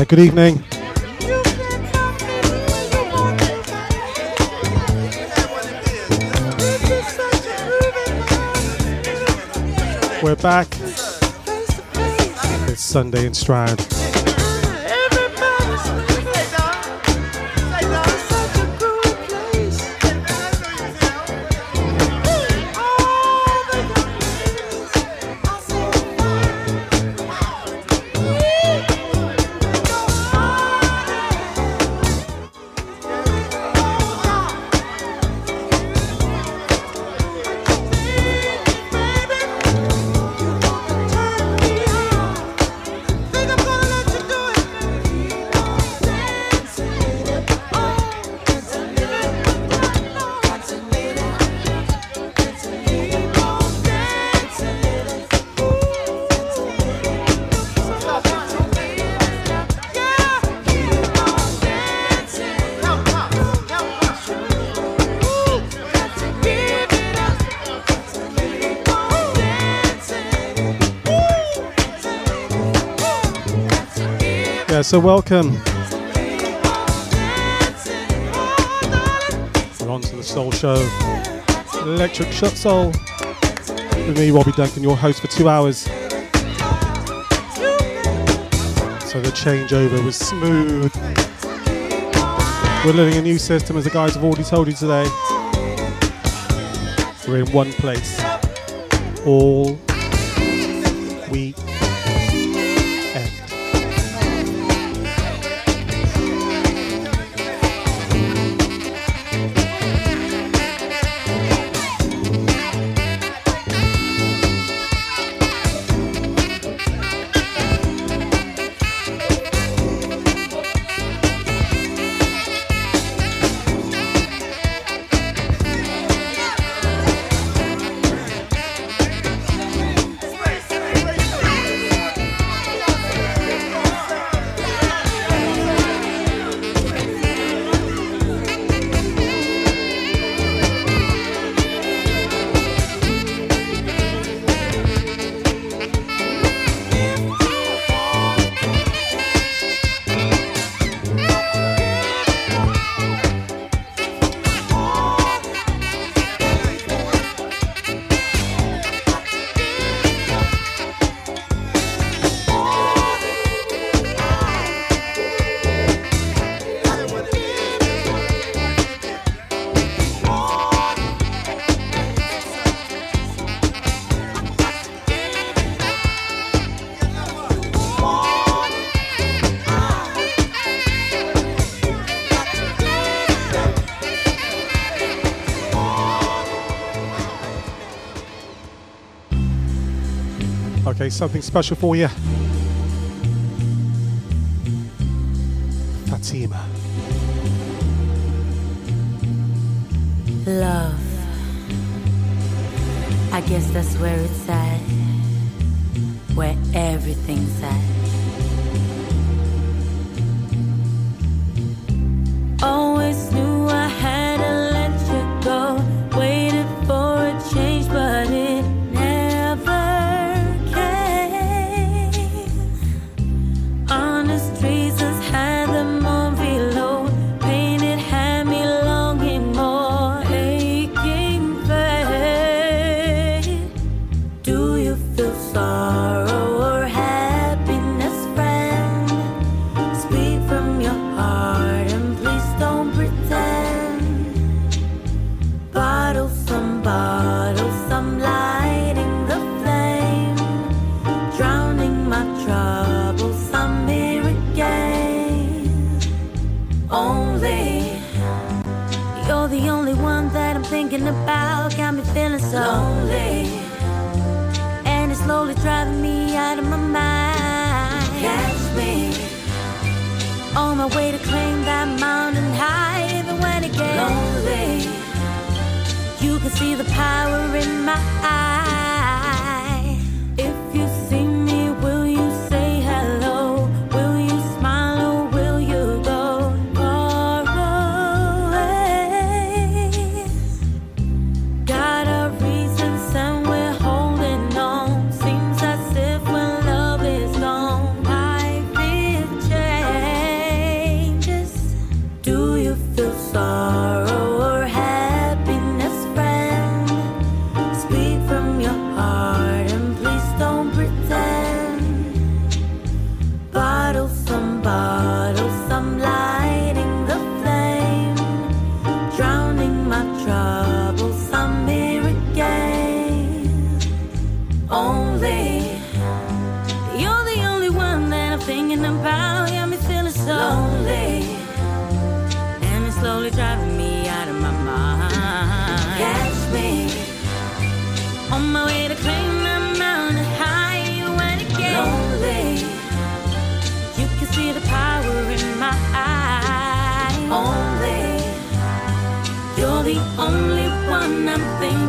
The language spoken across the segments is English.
Uh, good evening. We're back. It's Sunday in Stroud. So, welcome. We're on to the Soul Show. Electric Shut Soul. With me, Robbie Duncan, your host for two hours. So, the changeover was smooth. We're living a new system, as the guys have already told you today. We're in one place all something special for you.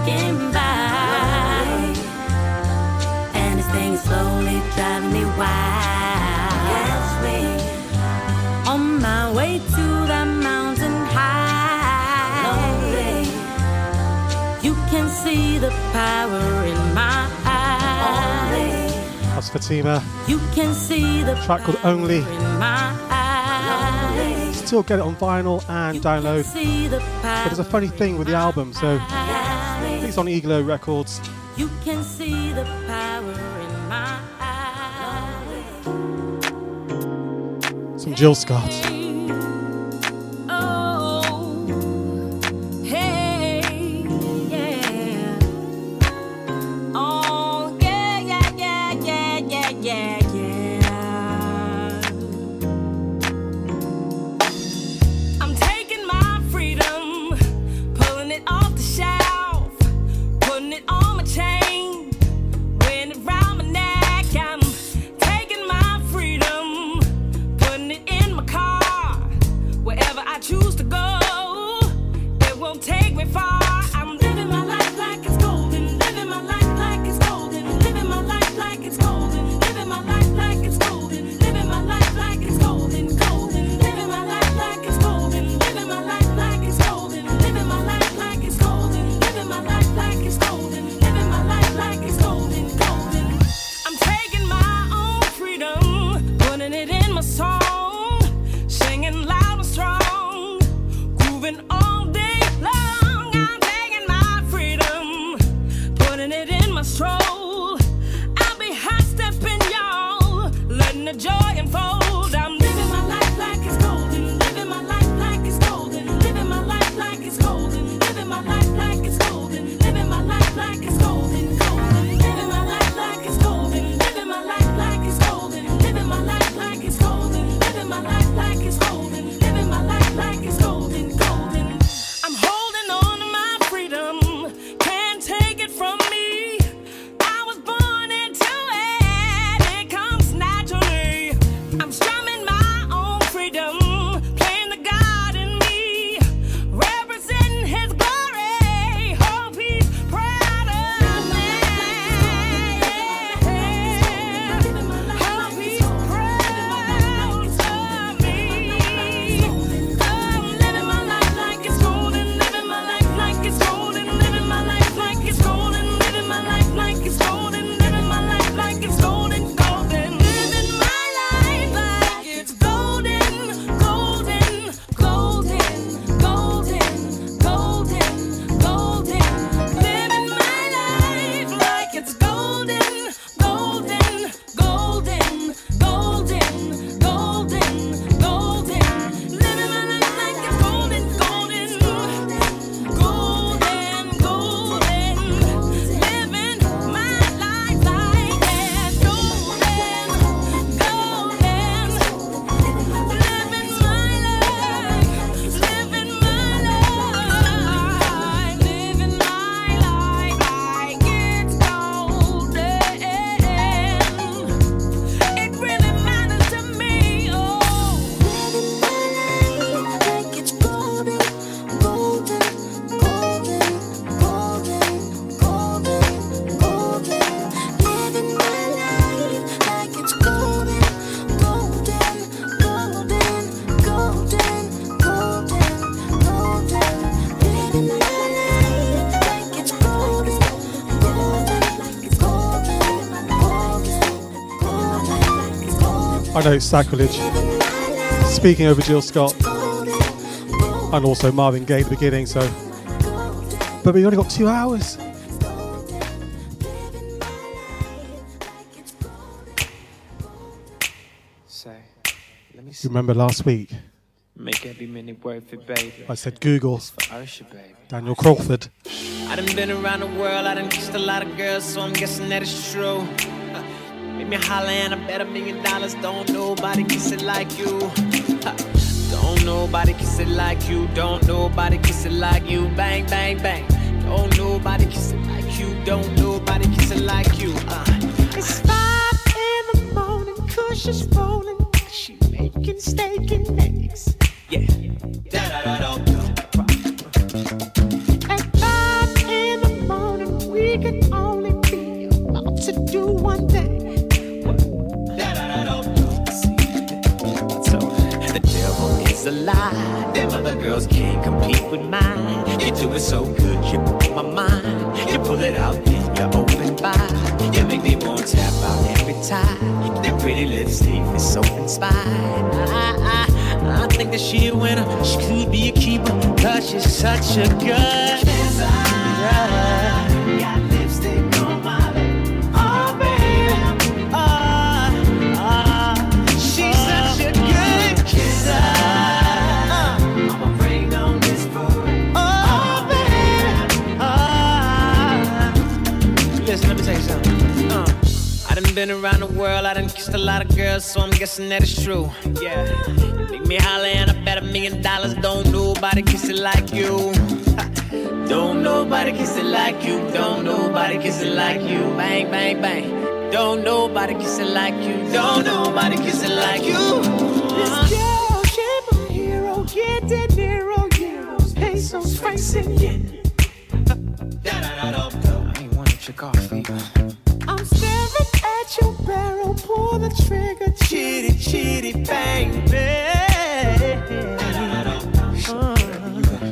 getting by. And this thing slowly driving me wild. Catch me on my way to the mountain high. Lonely. You can see the power in my eyes. That's Fatima. You can see the track called Only still get it on vinyl and download. But there's a funny thing with the album, so released on Eglo Records. You can see the power in my eyes. Some Jill Scott. I know it's sacrilege. Speaking over Jill Scott and also Marvin Gaye at the beginning, so. But we've only got two hours. So. You remember last week? Make every minute worth it, baby. I said Google. Usher, Daniel Crawford. I done been around the world, I done kissed a lot of girls, so I'm guessing that it's true. Me holler and I bet a million dollars. Don't nobody kiss it like you. Don't nobody kiss it like you. Don't nobody kiss it like you. Bang, bang, bang. Don't nobody kiss it like you. Don't nobody kiss it like you. Uh. It's five in the morning, Kush is rolling. She making steak and eggs. Yeah. Da da da da. Is a lie. Them other girls can't compete with mine. You do it so good, you blow my mind. You pull it out, you open wide. You make me want to tap out every time. That pretty lipstick is so inspired. I, I, I think that she a winner. She could be a keeper, cause she's such a good kisser. Done been around the world, I done kissed a lot of girls, so I'm guessing that it's true. Yeah. You make me holler and I bet a million dollars. Don't nobody kiss it like you. Don't nobody kiss it like you. Don't nobody kiss it like you. Bang, bang, bang. Don't nobody kiss it like you. Don't nobody kiss it like you. This uh-huh. girl, she my hero. Get De Niro, euros, pesos, francs, and yen. I ain't want your coffee. I'm staring at your barrel. Pull the trigger. Chitty, chitty, bang, bang.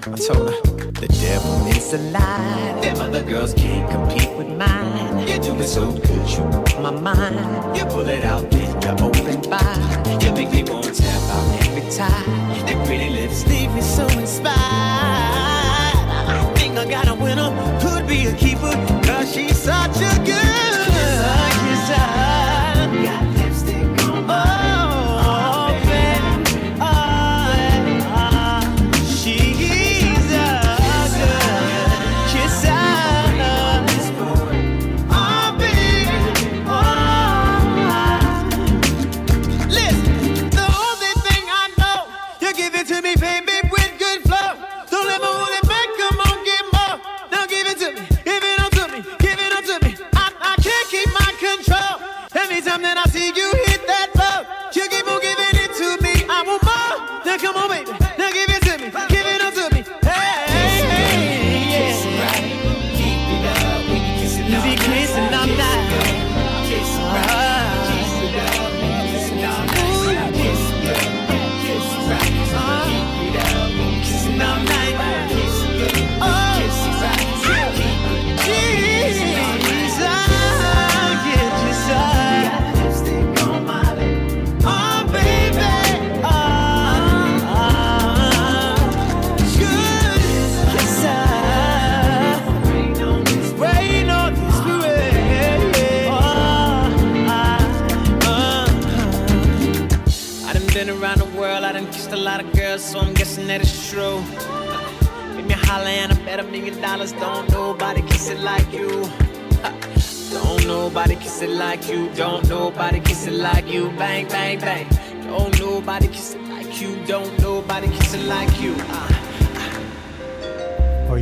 I told her the devil is a lie. Them other girls can't compete with mine. You do it so good, you my mind. You pull it out, then you open wide. You make me want to tap out every time. That pretty lips leave me so inspired. I think I got a winner, could be a keeper, cause she's such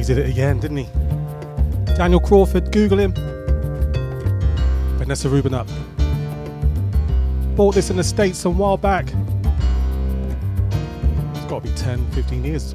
did it again, didn't he? Daniel Crawford, Google him. Vanessa Rubin up. Bought this in the States a while back. It's got to be 10, 15 years,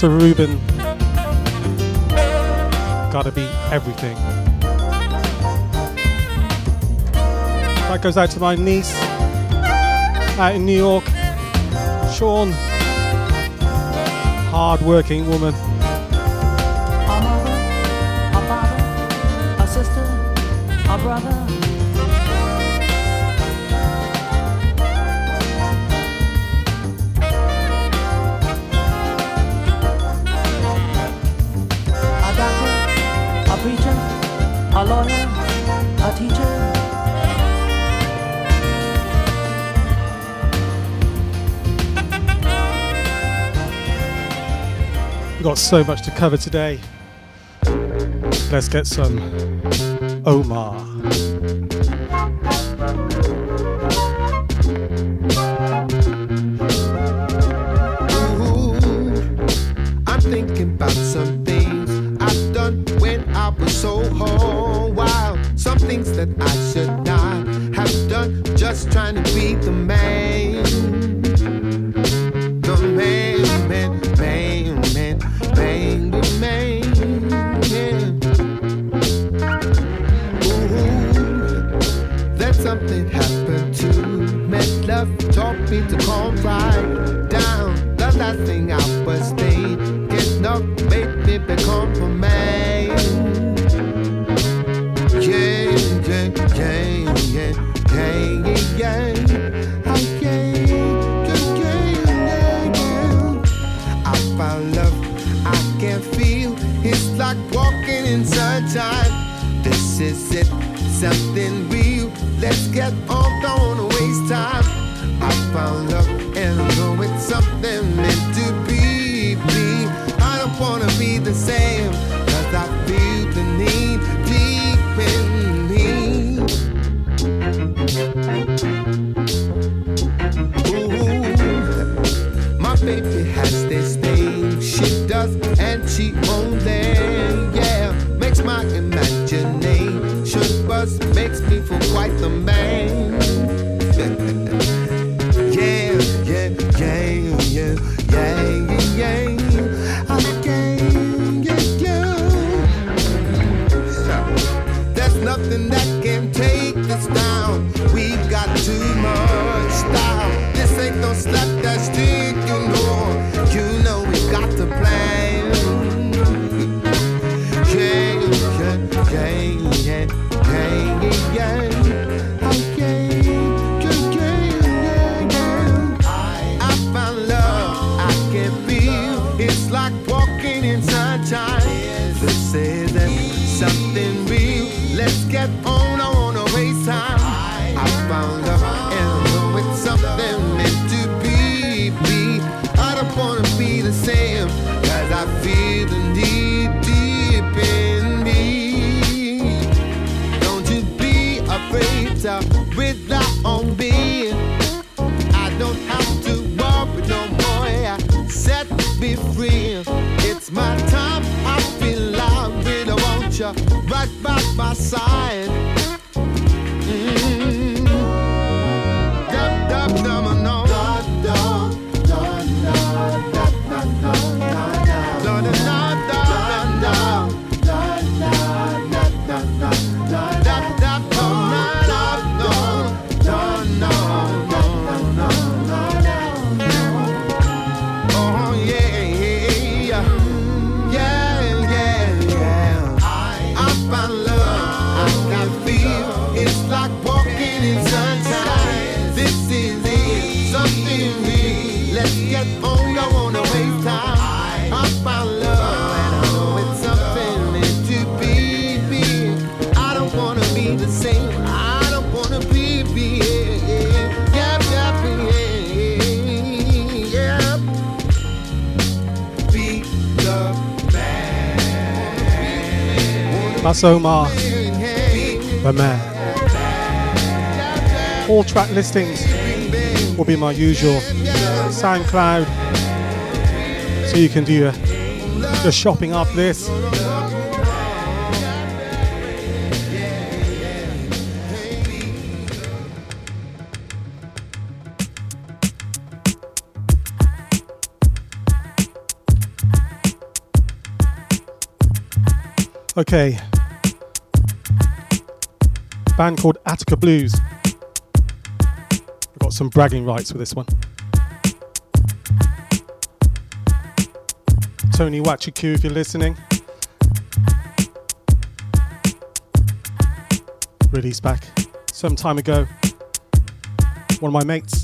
Vanessa Rubin. Gotta be everything. That goes out to my niece out in New York, Sean. Hard working woman. so much to cover today. Let's get some Omar. Somar, the man. All track listings will be my usual SoundCloud, so you can do your, your shopping after this. Okay, band called Attica Blues. We've got some bragging rights with this one. Tony Nwachukwu, if you're listening. Released back some time ago. One of my mates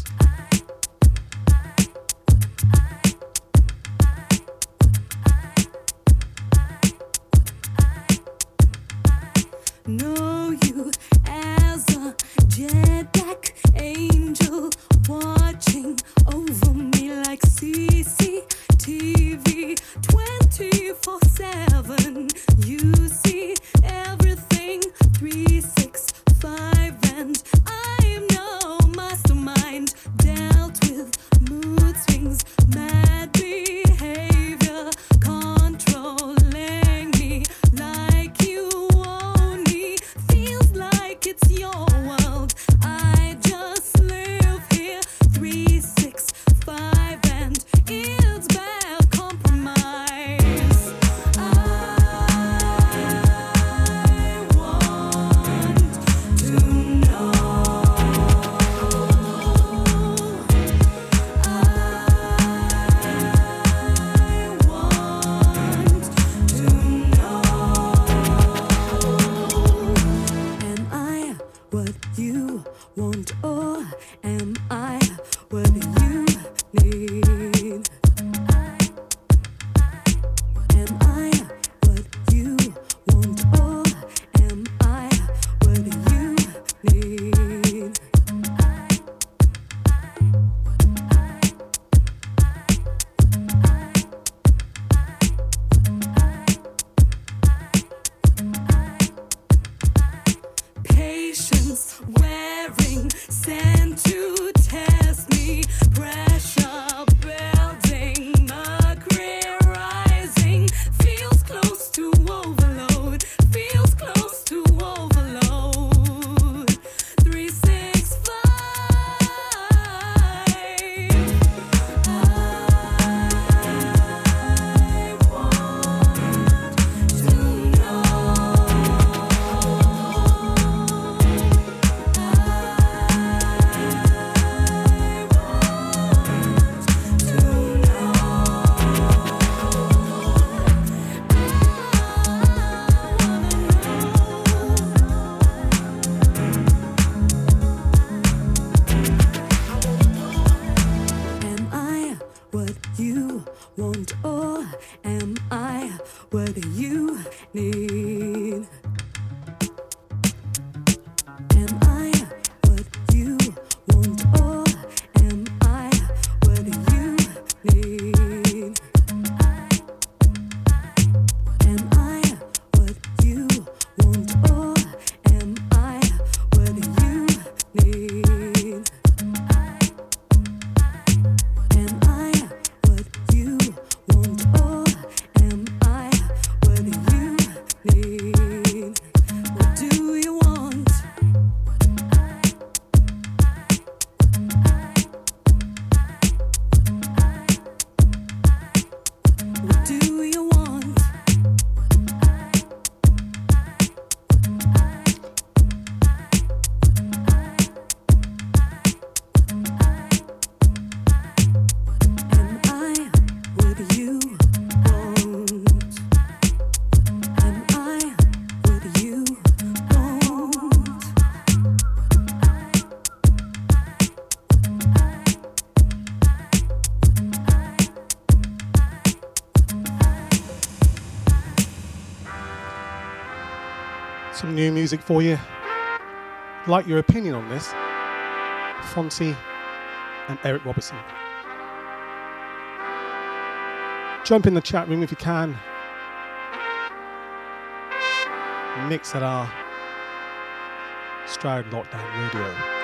some new music for you. Like your opinion on this, Phonte and Eric Roberson. Jump in the chat room if you can. Mix at our Stroud Lockdown Radio.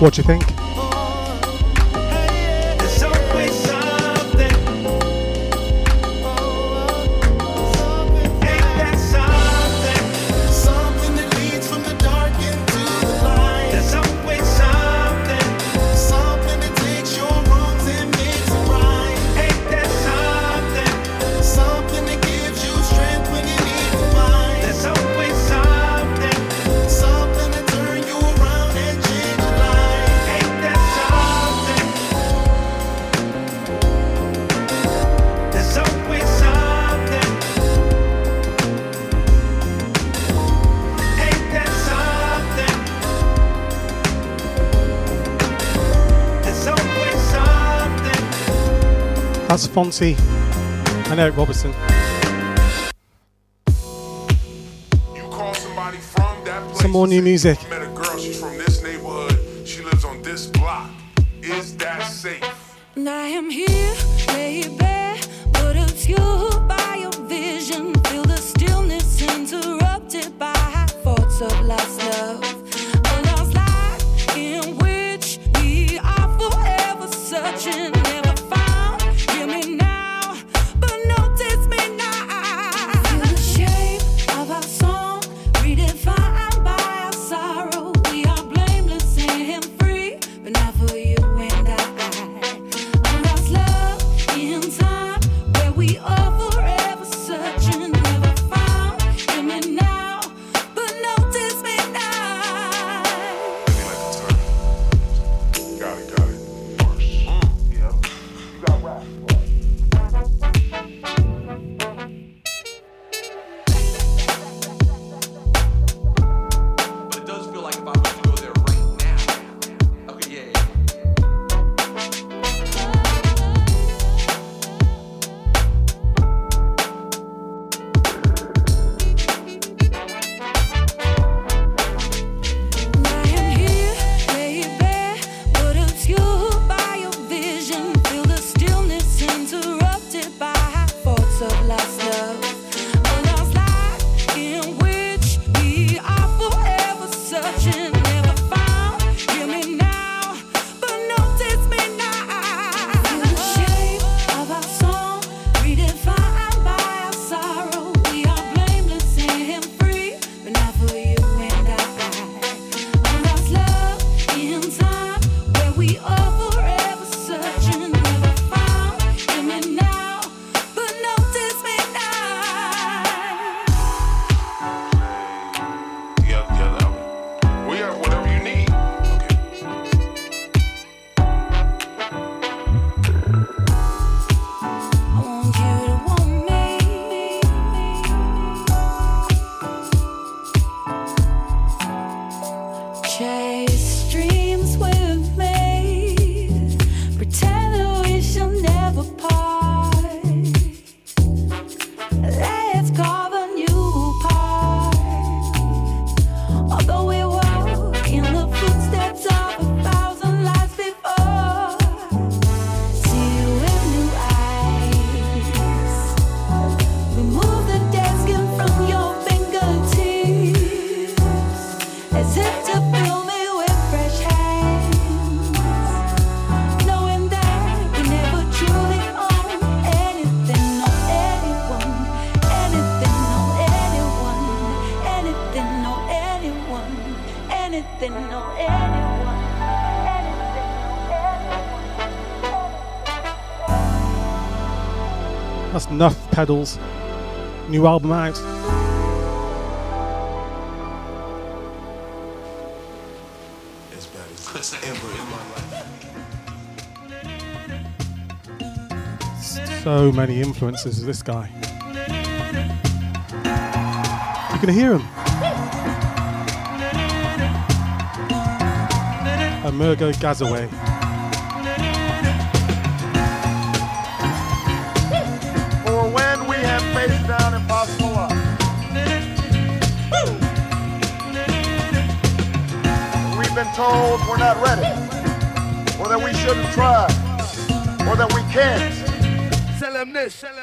What do you think? Phonte and Eric Roberson. Some more new music. anything or anyone. That's Nuff Pedals. New album out. As bad as ever in my life. So many influences, of this guy. You can hear him. Amerigo Gazaway. For when we have faced down impossible odds. We've been told we're not ready, or that we shouldn't try, or that we can't. Sell them this, tell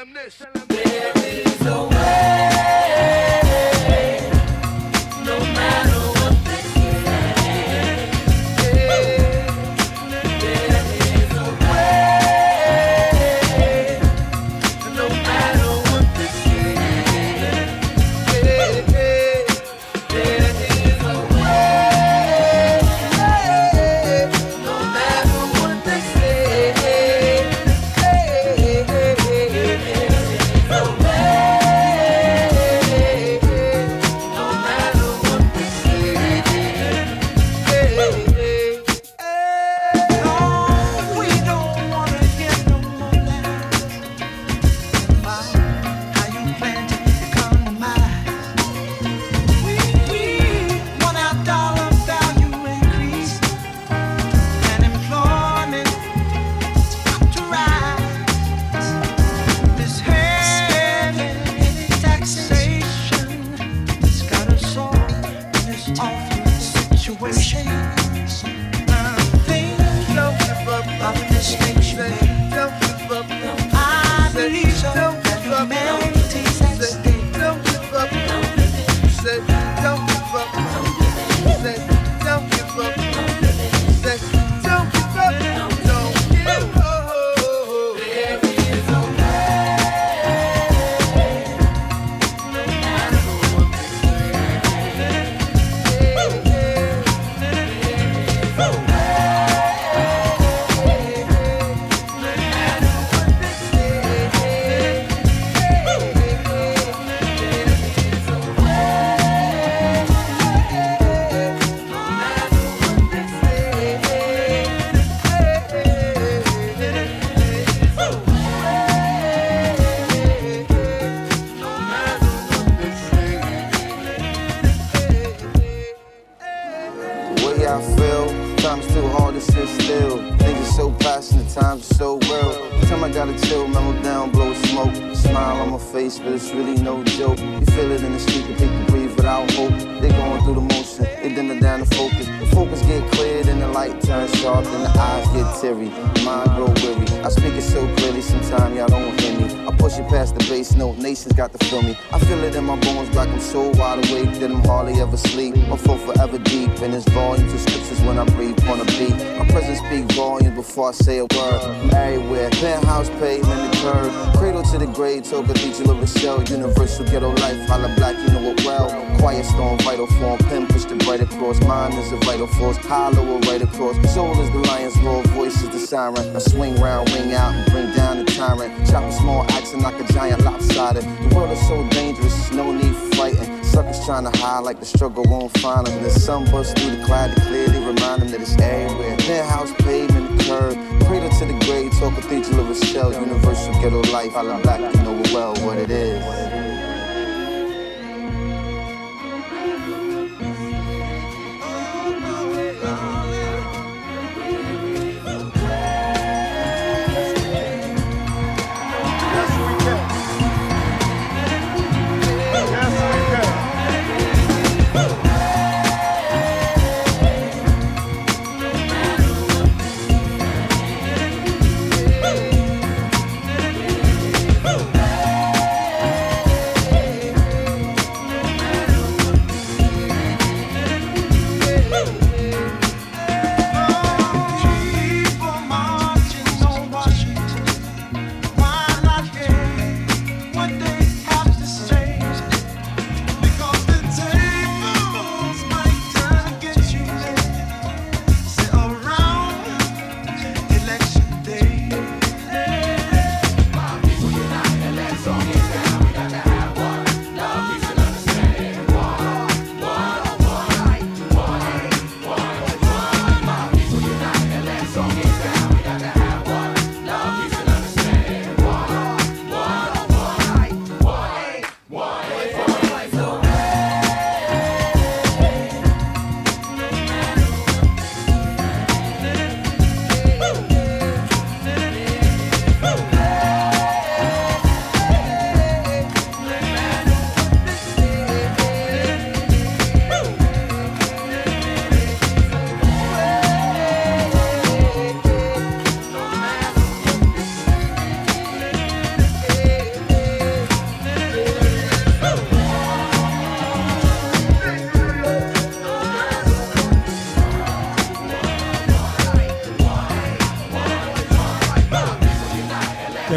hollow right across. Soul is the lion's roar, voice is the siren. I swing round, ring out, and bring down the tyrant. Chop a small axe and knock a giant lopsided. The world is so dangerous, no need for fighting. Suckers trying to hide like the struggle won't find them. The sun busts through the cloud to clearly remind them that it's everywhere. Penthouse pavement, curb, cradle to the grave, talk cathedral of a Rochelle, universal ghetto life. Holla black, you know well what it is.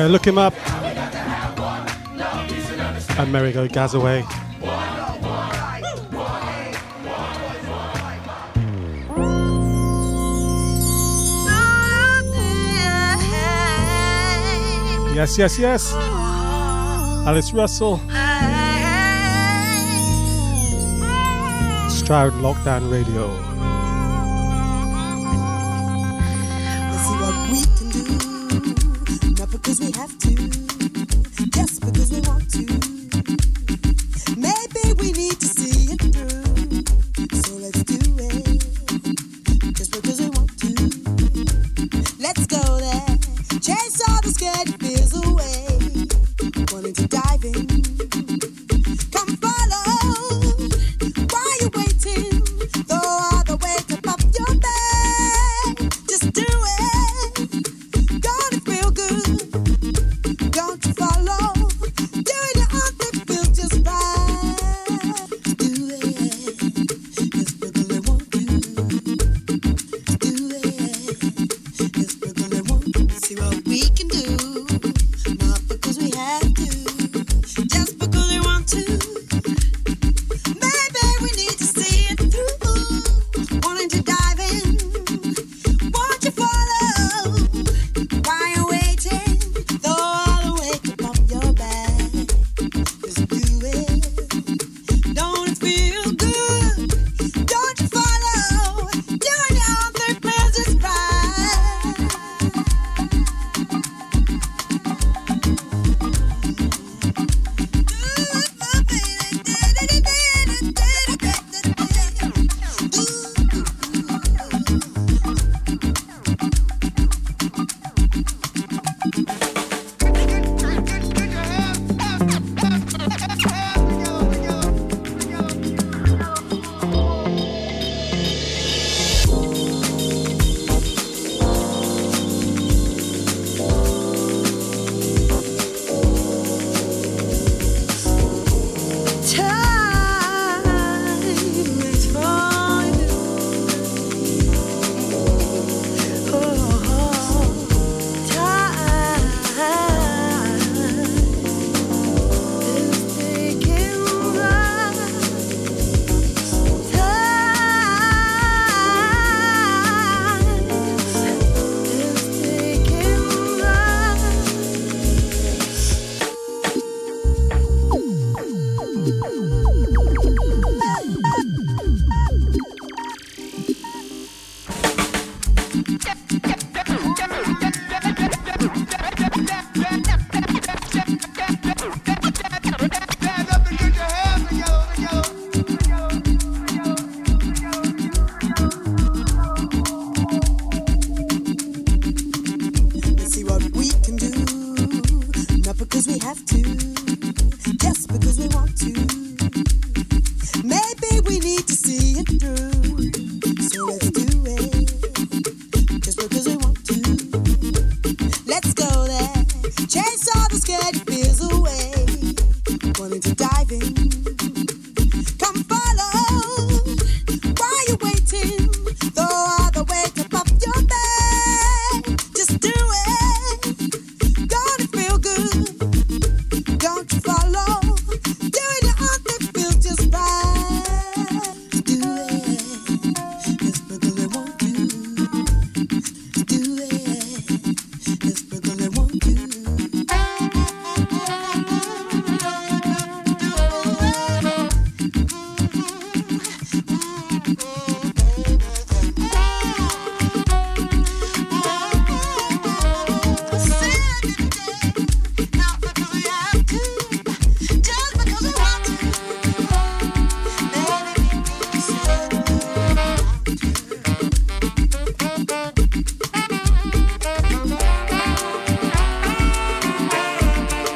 Yeah, look him up. Amerigo Gazaway. Yes, yes, yes. Alice Russell. Stroud Lockdown Radio.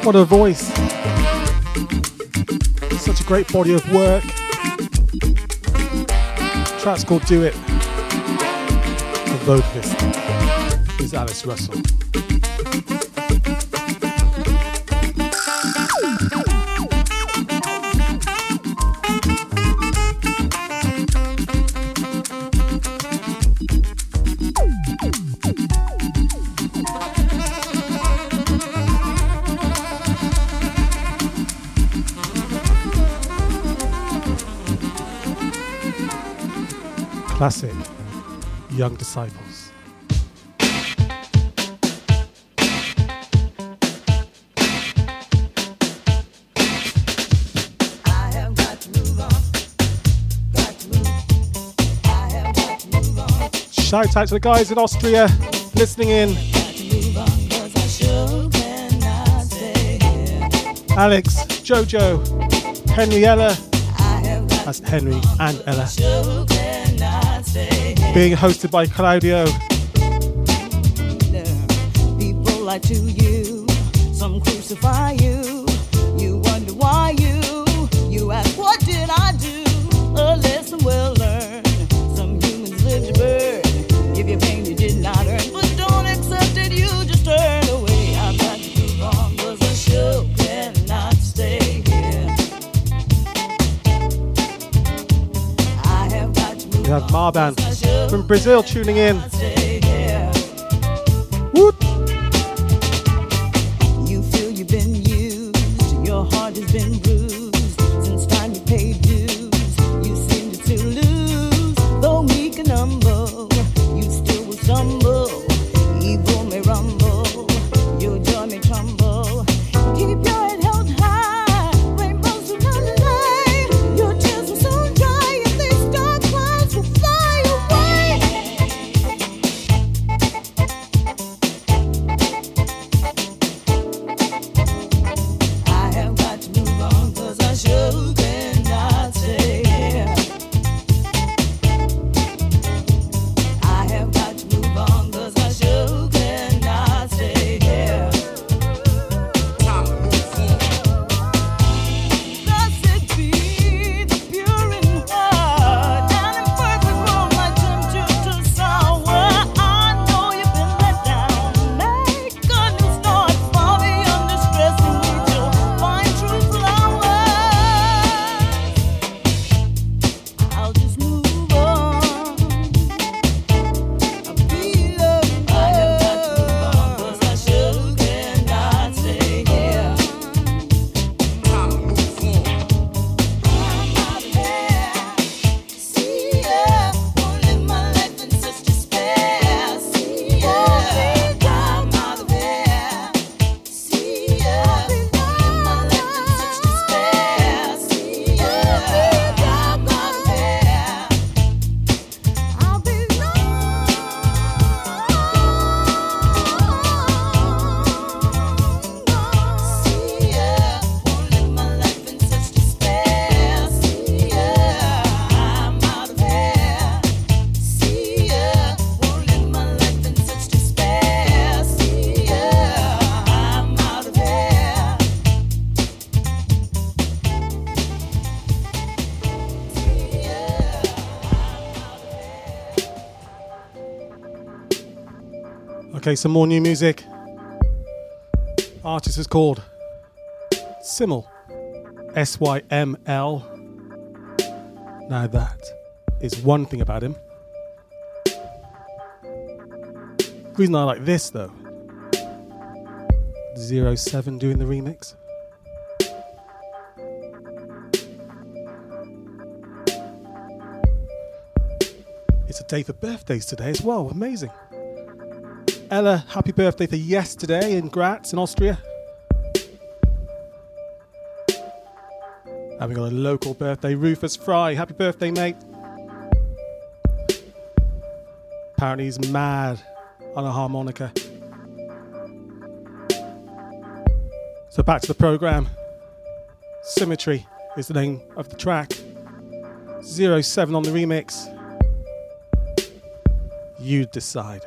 What a voice. Such a great body of work. The track's called Do It. The vocalist is Alice Russell. Young Disciples. Shout out to the guys in Austria listening in. Alex, Jojo, Henriella, that's Henry and Ella. Being hosted by Claudio. People lie to you, some crucify you. You wonder why you, you ask, what did I do? A lesson well learned. Some humans live to burn. Give you pain you did not earn, but don't accept it, you just turn away. I've got to move on, cause I sure cannot stay here. I have got to We have Marban Brazil tuning in. Okay, some more new music. Artist is called SYML. S Y M L. Now that is one thing about him. reason I like this though. Zero Seven doing the remix. It's a day for birthdays today as well. Amazing. Ella, happy birthday for yesterday in Graz in Austria. And we got a local birthday, Rufus Fry. Happy birthday, mate. Apparently he's mad on a harmonica. So back to the program. Symmetry is the name of the track. Zero Seven on the remix. You decide.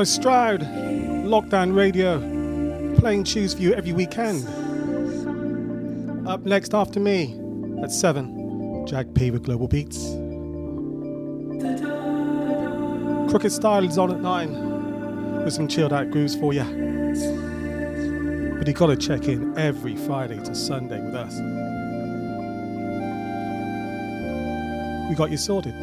So Stroud, Lockdown Radio, playing tunes for you every weekend. Up next after me at 7, Jack P with Global Beats. Crooked Style is on at 9 with some chilled out grooves for you. But you gotta check in every Friday to Sunday with us. We got you sorted.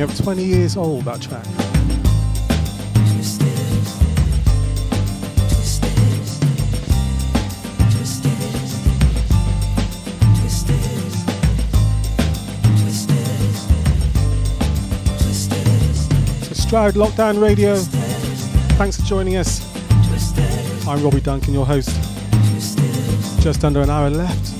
me up 20 years old, that track. So Stroud Lockdown Radio, thanks for joining us. I'm Robbie Duncan, your host. Just under an hour left.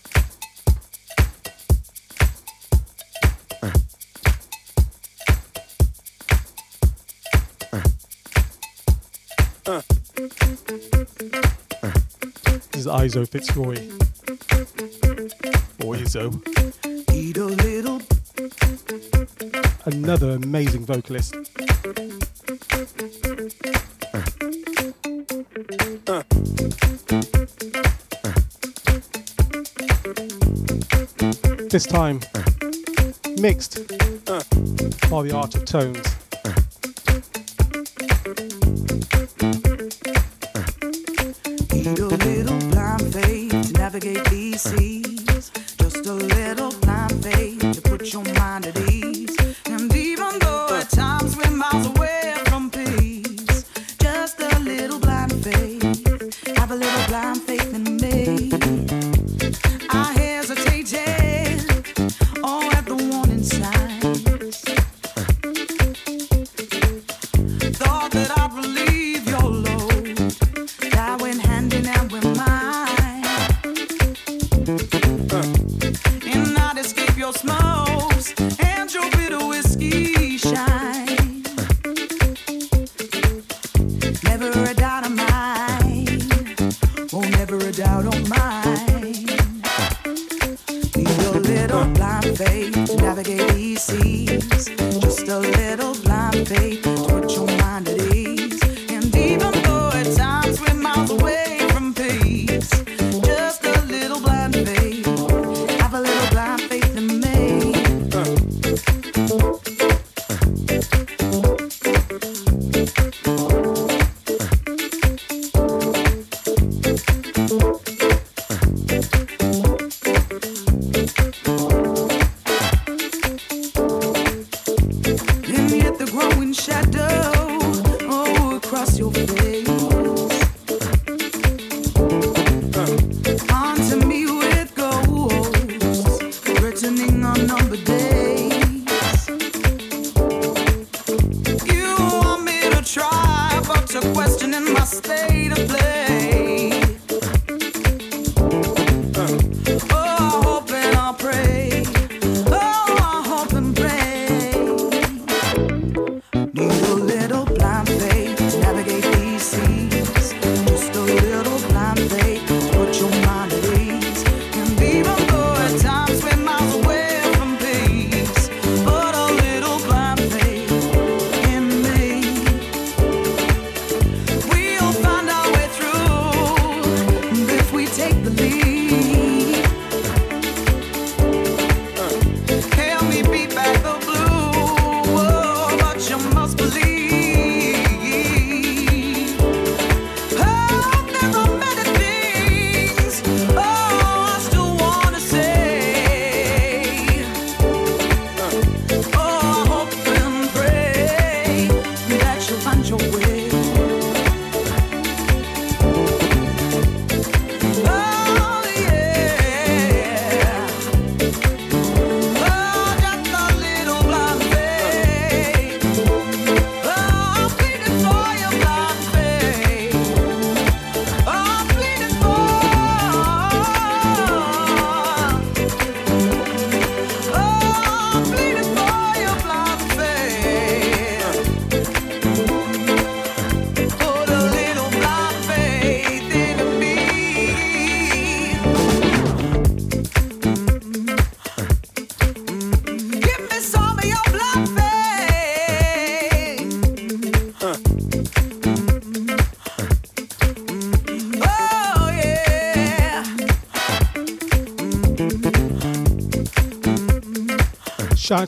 Boyzo oh, FitzRoy. Boyzo. Oh. Eat a little. Another amazing vocalist. This time, mixed by the Art of Tones.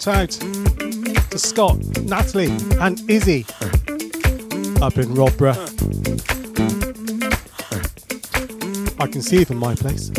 shout out to Scott, Natalie, and Izzy up in Rodborough. I can see from my place.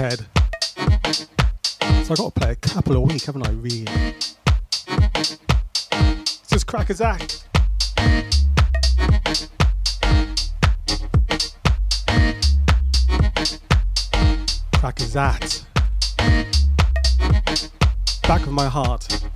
head. So I got to play a couple a week, haven't I? Really? It's just Crackazat. Crack is that. Back of my heart.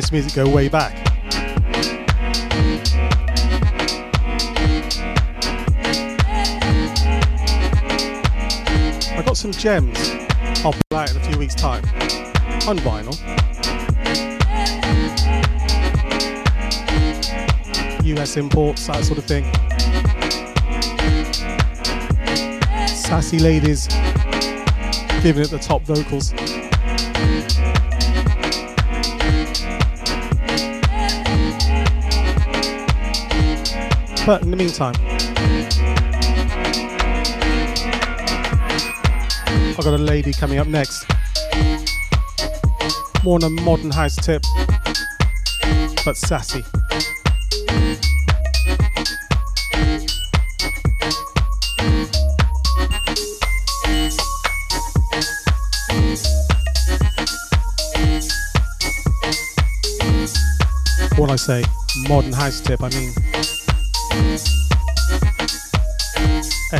House music go way back. I got some gems I'll pull out in a few weeks' time on vinyl. US imports, that sort of thing. Sassy ladies giving it the top vocals. But in the meantime, I've got a lady coming up next. More on a modern house tip, but sassy. When I say modern house tip, I mean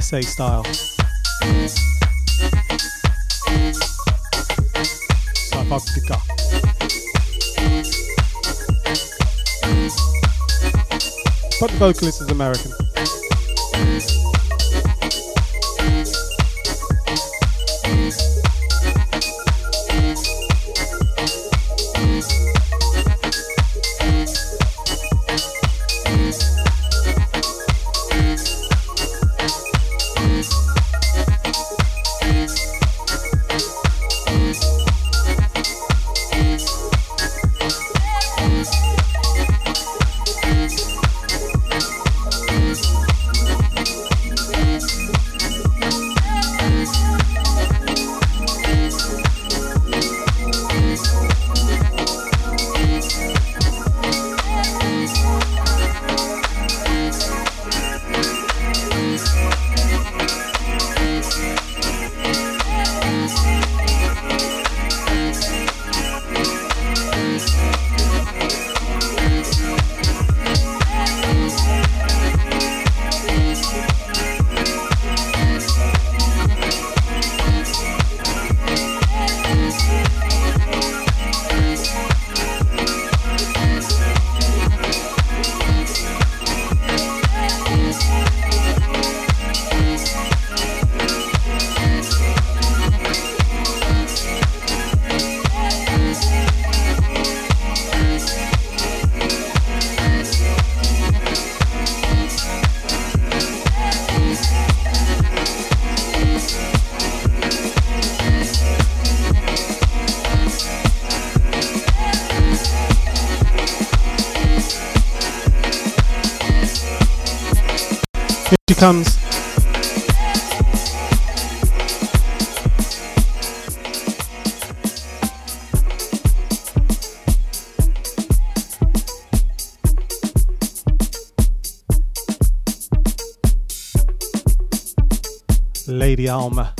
SA style. South But the vocalist is American. Comes. Lady Alma.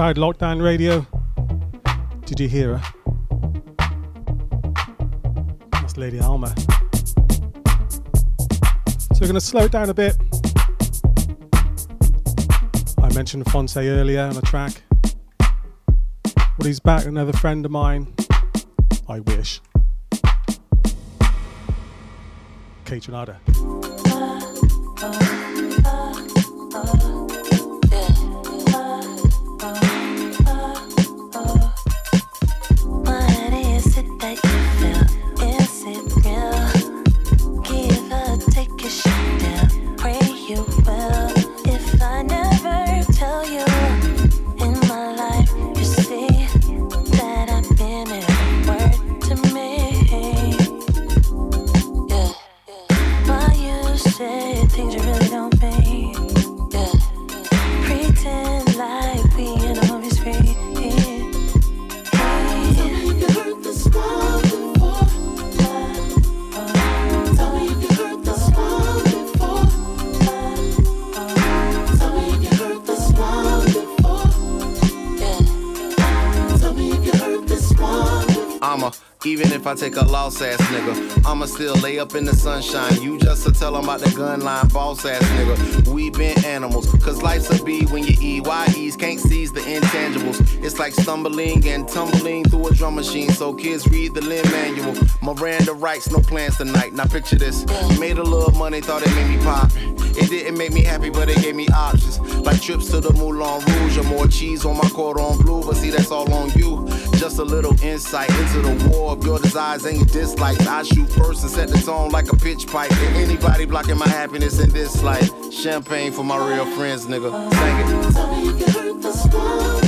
Inside Lockdown Radio. Did you hear her? That's Lady Alma. So we're going to slow it down a bit. I mentioned Phonte earlier on a track. Well, he's back, another friend of mine. I wish. Kaytranada. I take a loss ass nigga. I'ma still lay up in the sunshine. You just to tell them about the gun line, boss ass nigga. We been animals, cause life's a bee when you EYEs can't seize the intangibles. It's like stumbling and tumbling through a drum machine, so kids read the Lin-Manuel. Miranda writes, no plans tonight. Now picture this. Made a little money, thought it made me pop. It didn't make me happy, but it gave me options. Like trips to the Moulin Rouge or more cheese on my cordon bleu. But see, that's all on you. Just a little insight into the war of your desires and your dislikes. I shoot first and set the tone like a pitch pipe. And anybody blocking my happiness in this life, champagne for my real friends, nigga. Sing it.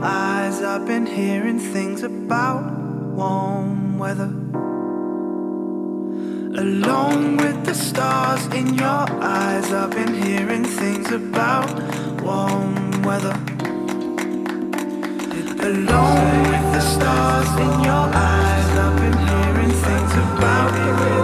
Eyes, I've been hearing things about warm weather. Along with the stars in your eyes, I've been hearing things about warm weather. Along with the stars in your eyes, I've been hearing things about warm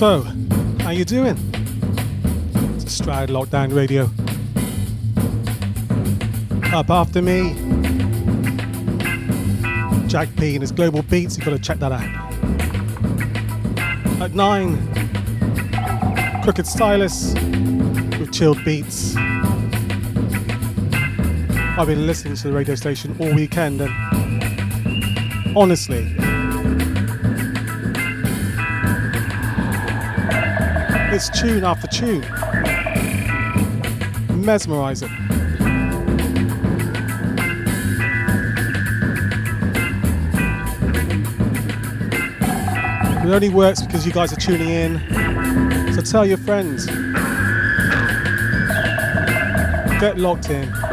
So, how you doing? It's Stroud Lockdown Radio. Up after me, Jack P and his Global Beats. You've got to check that out. At nine, Crooked Stylus with chilled beats. I've been listening to the radio station all weekend, and honestly, tune after tune. Mesmerizing. It It only works because you guys are tuning in. So tell your friends. Get locked in.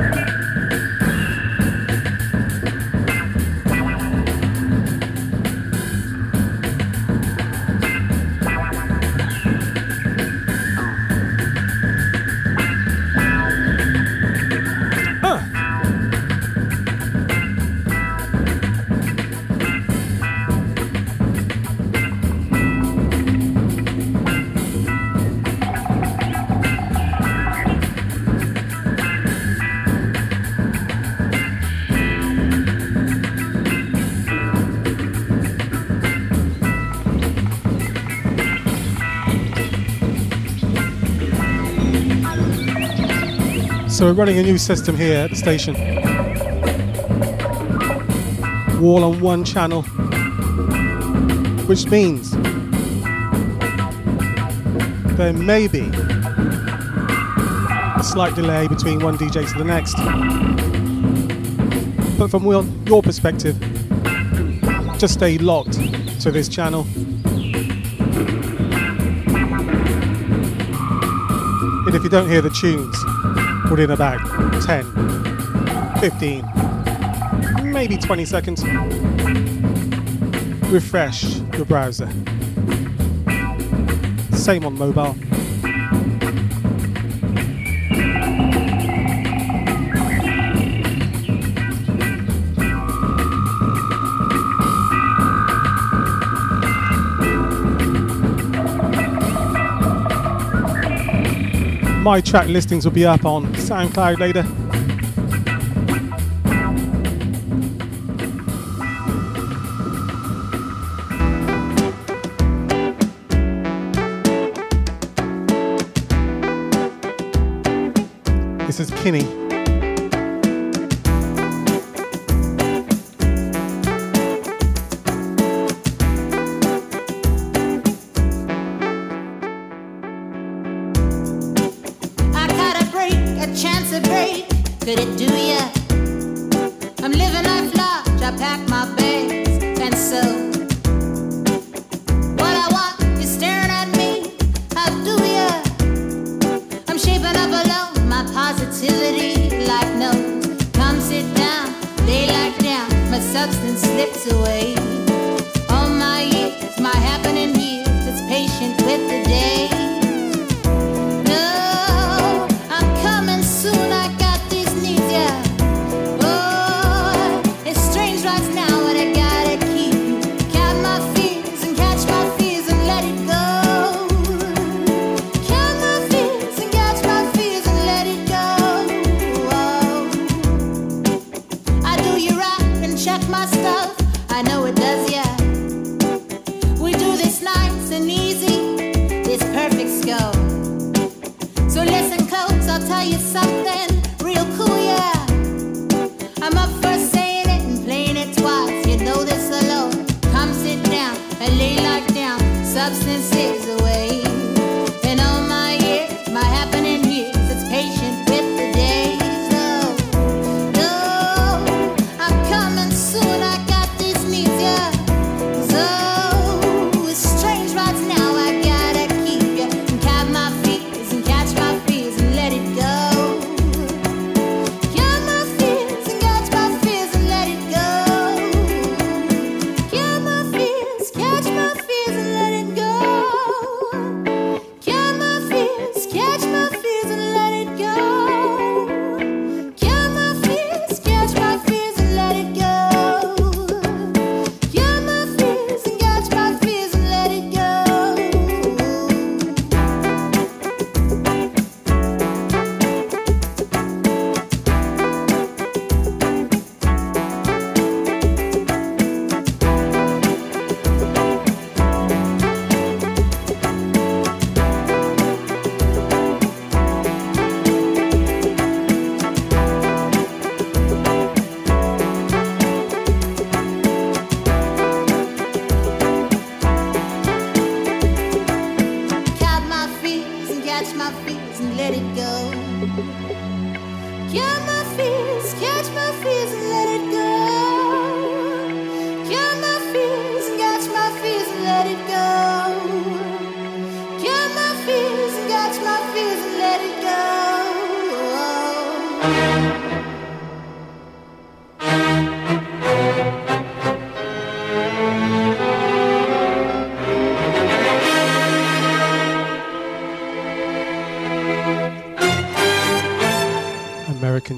We're running a new system here at the station. Wall on one channel, which means there may be a slight delay between one DJ to the next. But from your perspective, just stay locked to this channel. And if you don't hear the tunes, Put in about 10, 15, maybe 20 seconds. Refresh your browser. Same on mobile. my track listings will be up on SoundCloud later. This is Kinny.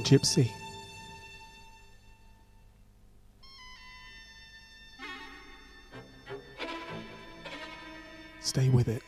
gypsy. Stay with it.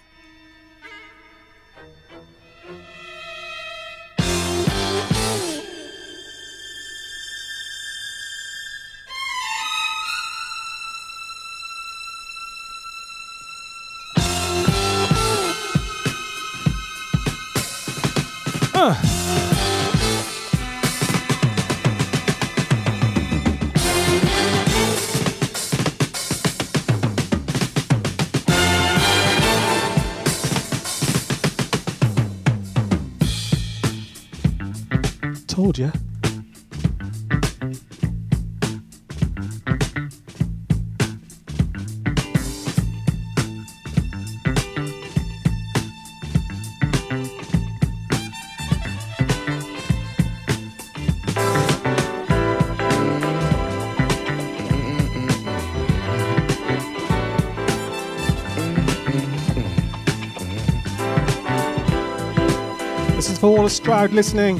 Stroud listening,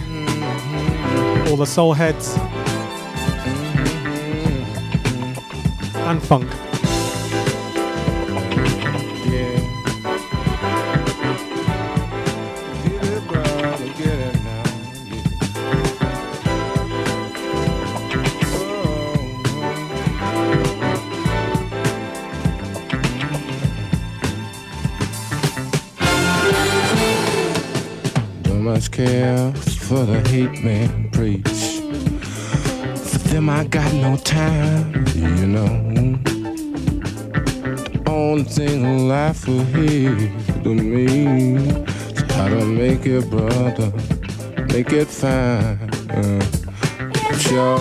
all the soul heads, and funk. Care for the hate man preach. For them I got no time, you know. Only thing life will hear to me is how to make it, brother, make it fine. Get your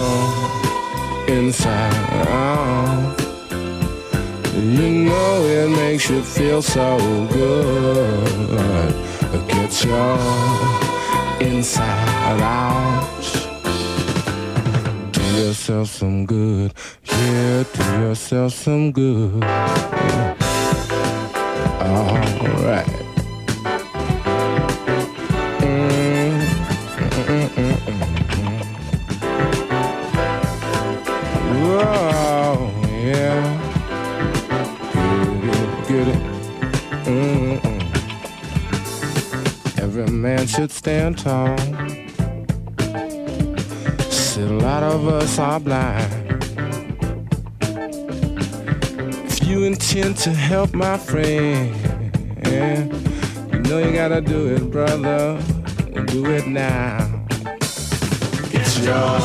inside out. You know it makes you feel so good. Get your inside out. Do yourself some good. Yeah, do yourself some good. Alright. Stand tall. A lot of us are blind. If you intend to help my friend, you know you gotta do it, brother. Do it now. It's your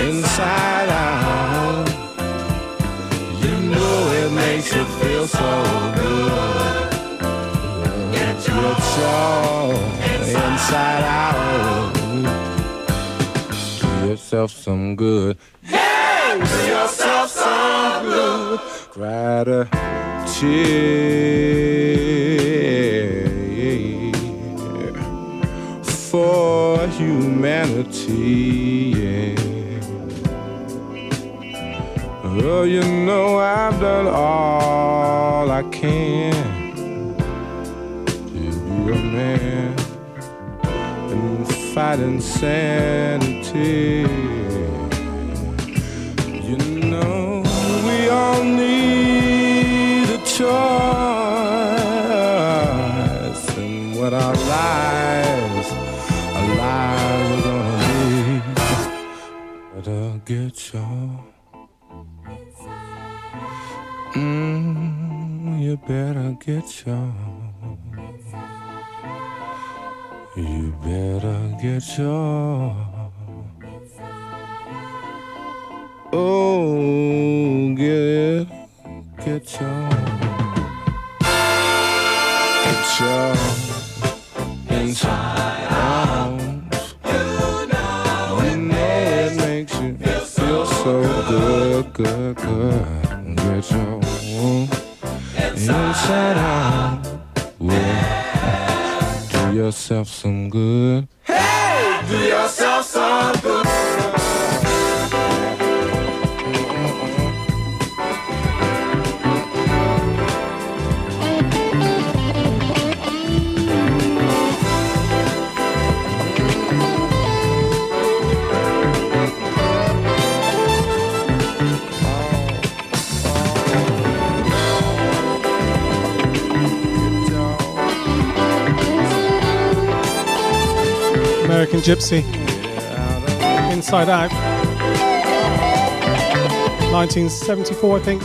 inside out. You know it makes you feel so good. Get your inside out. Do yourself some good. Hey, do yourself some good. Cry a tear what our lives, our lives are gonna be. Better get your Mm, you better get your. You better get your. Oh, get get your. Get your feel so good, good, good. Get your inside out. Do yourself some good. Hey, do yourself some good. American Gypsy. Inside Out. 1974, I think.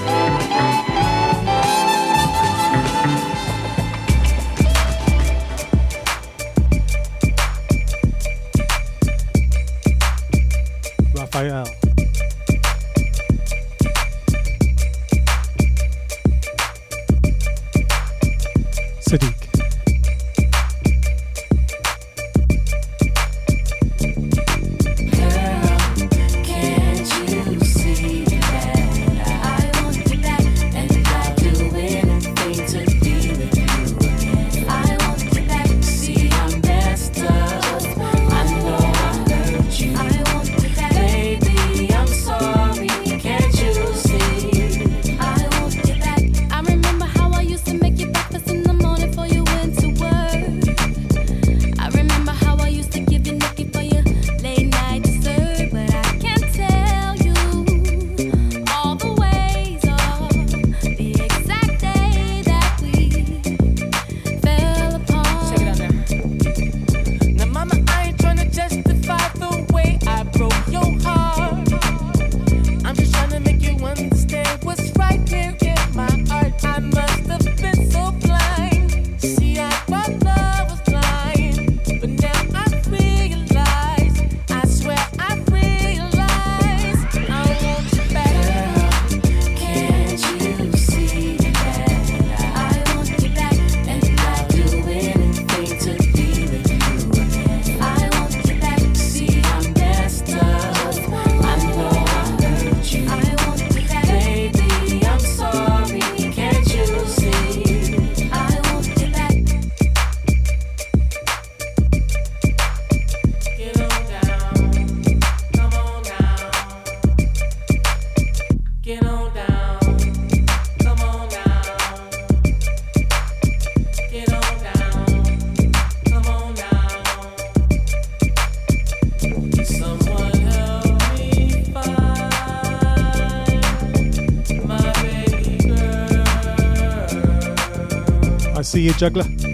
See you, juggler.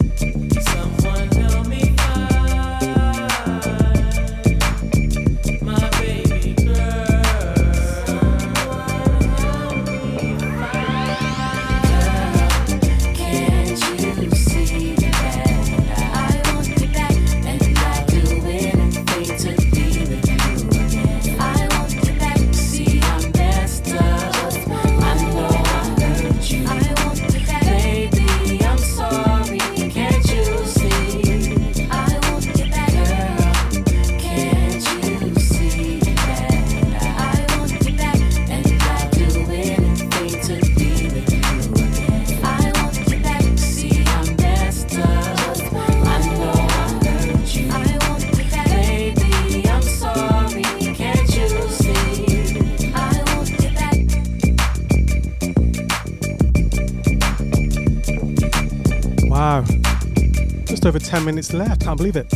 Over 10 minutes left. Can't believe it.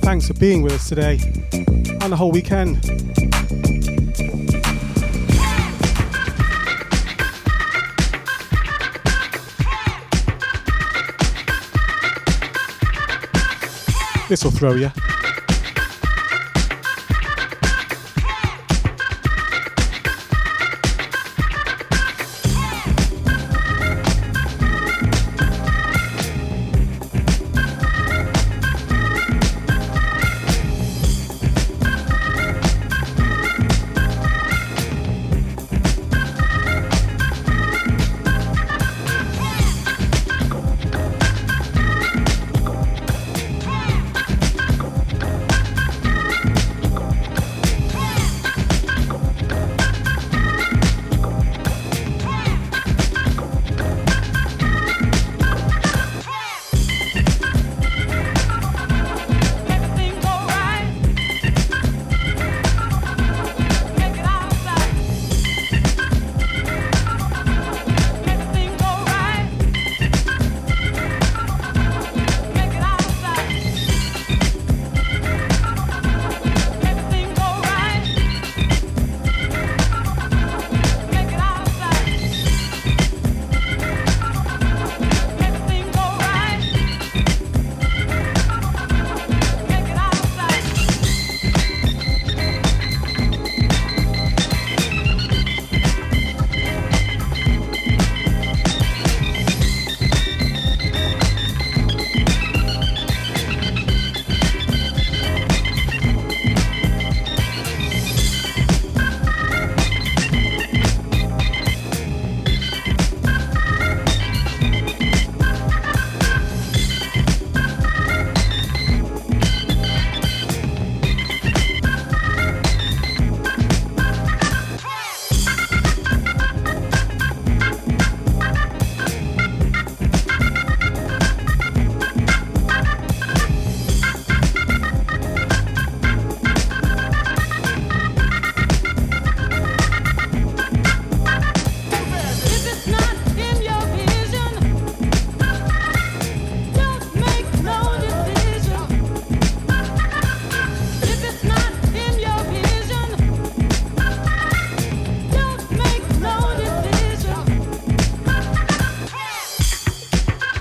Thanks for being with us today and the whole weekend. This will throw you.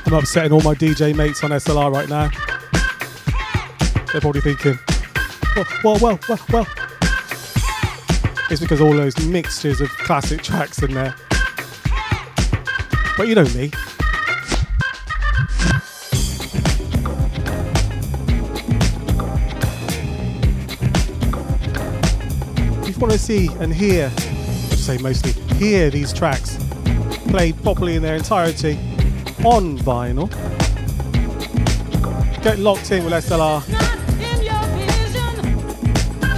I'm upsetting all my DJ mates on SLR right now. They're probably thinking, well, well, well, well, well. It's because all those mixtures of classic tracks in there. But you know me. You want to see and hear, I say mostly, hear these tracks played properly in their entirety on vinyl, get locked in with SLR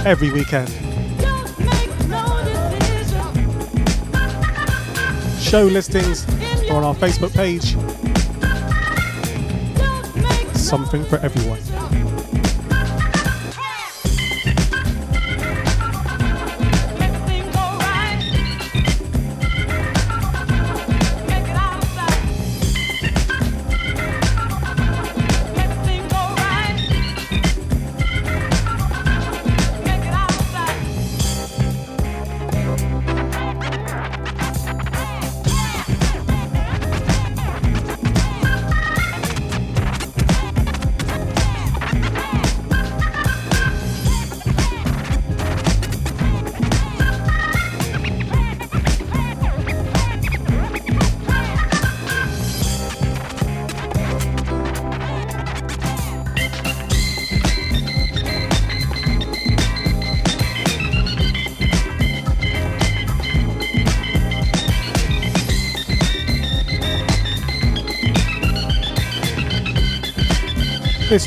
every weekend. Show listings are on our Facebook page. Something for everyone.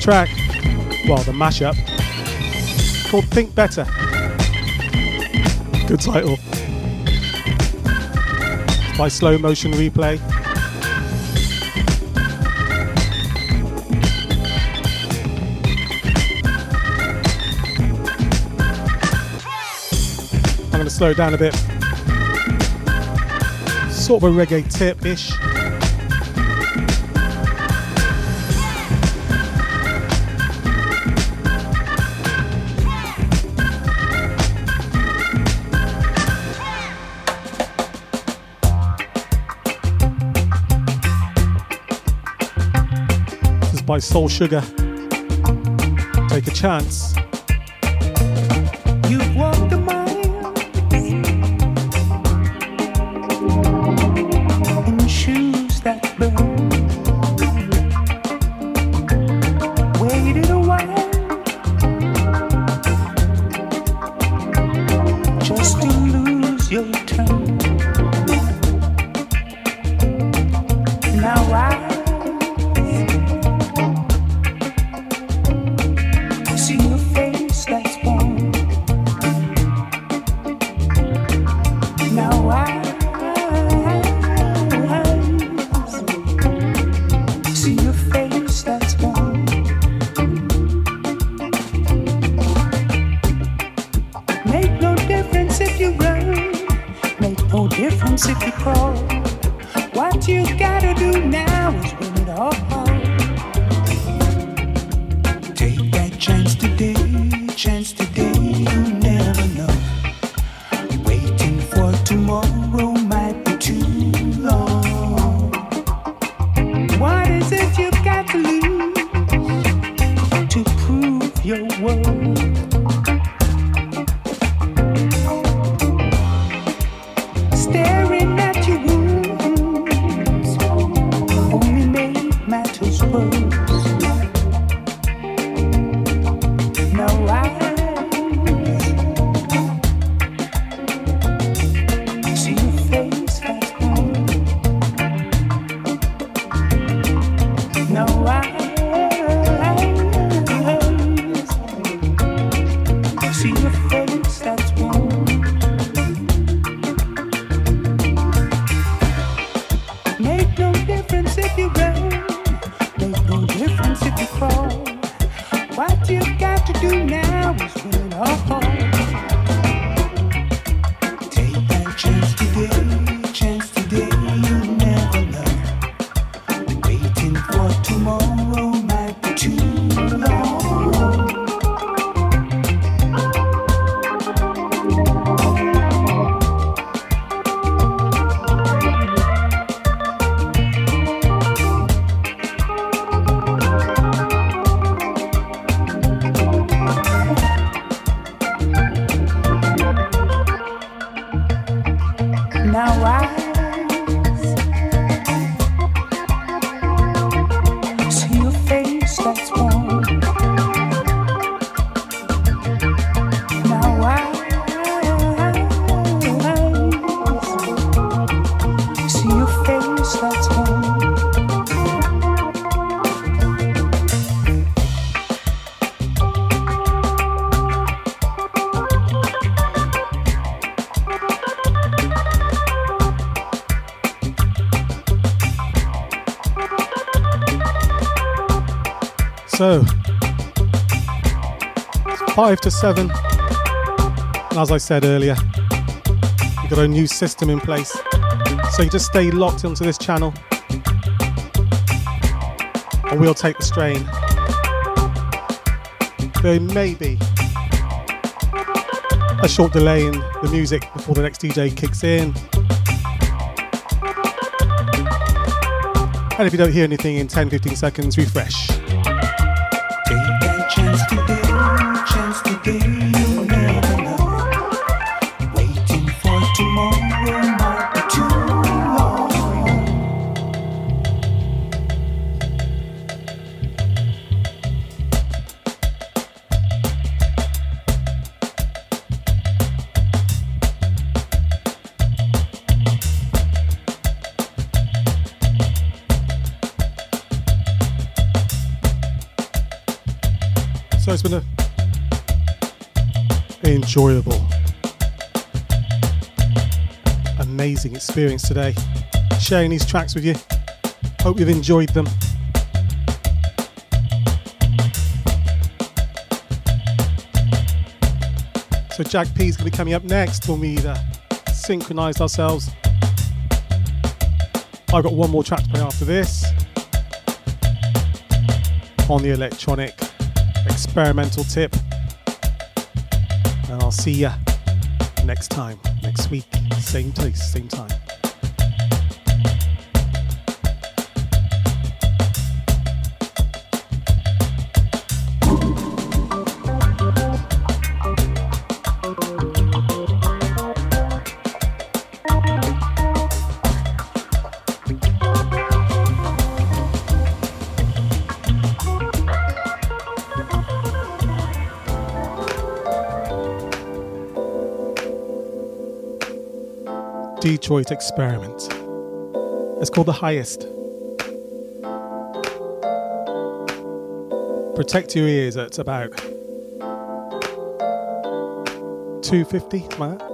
Track, well, the mashup, called Think Better. Good title. By Slow Motion Replay. I'm going to slow down a bit. Sort of a reggae tip ish. By Soul Sugar. Take a chance. 5 to 7. And as I said earlier, we've got a new system in place. So you just stay locked onto this channel and we'll take the strain. There may be a short delay in the music before the next DJ kicks in. And if you don't hear anything in 10 15 seconds, refresh. Experience today. Sharing these tracks with you. Hope you've enjoyed them. So Jack P is going to be coming up next when we uh, synchronise ourselves. I've got one more track to play after this on the electronic experimental tip. And I'll see you next time, next week, same place, same time. Detroit experiment. It's called the highest. Protect your ears at about 250, like that.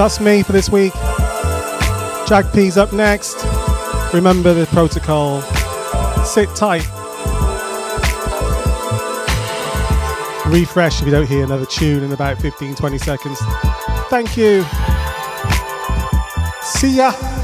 That's me for this week. Jack P's up next. Remember the protocol. Sit tight. Refresh if you don't hear another tune in about 15 20 seconds. Thank you. See ya.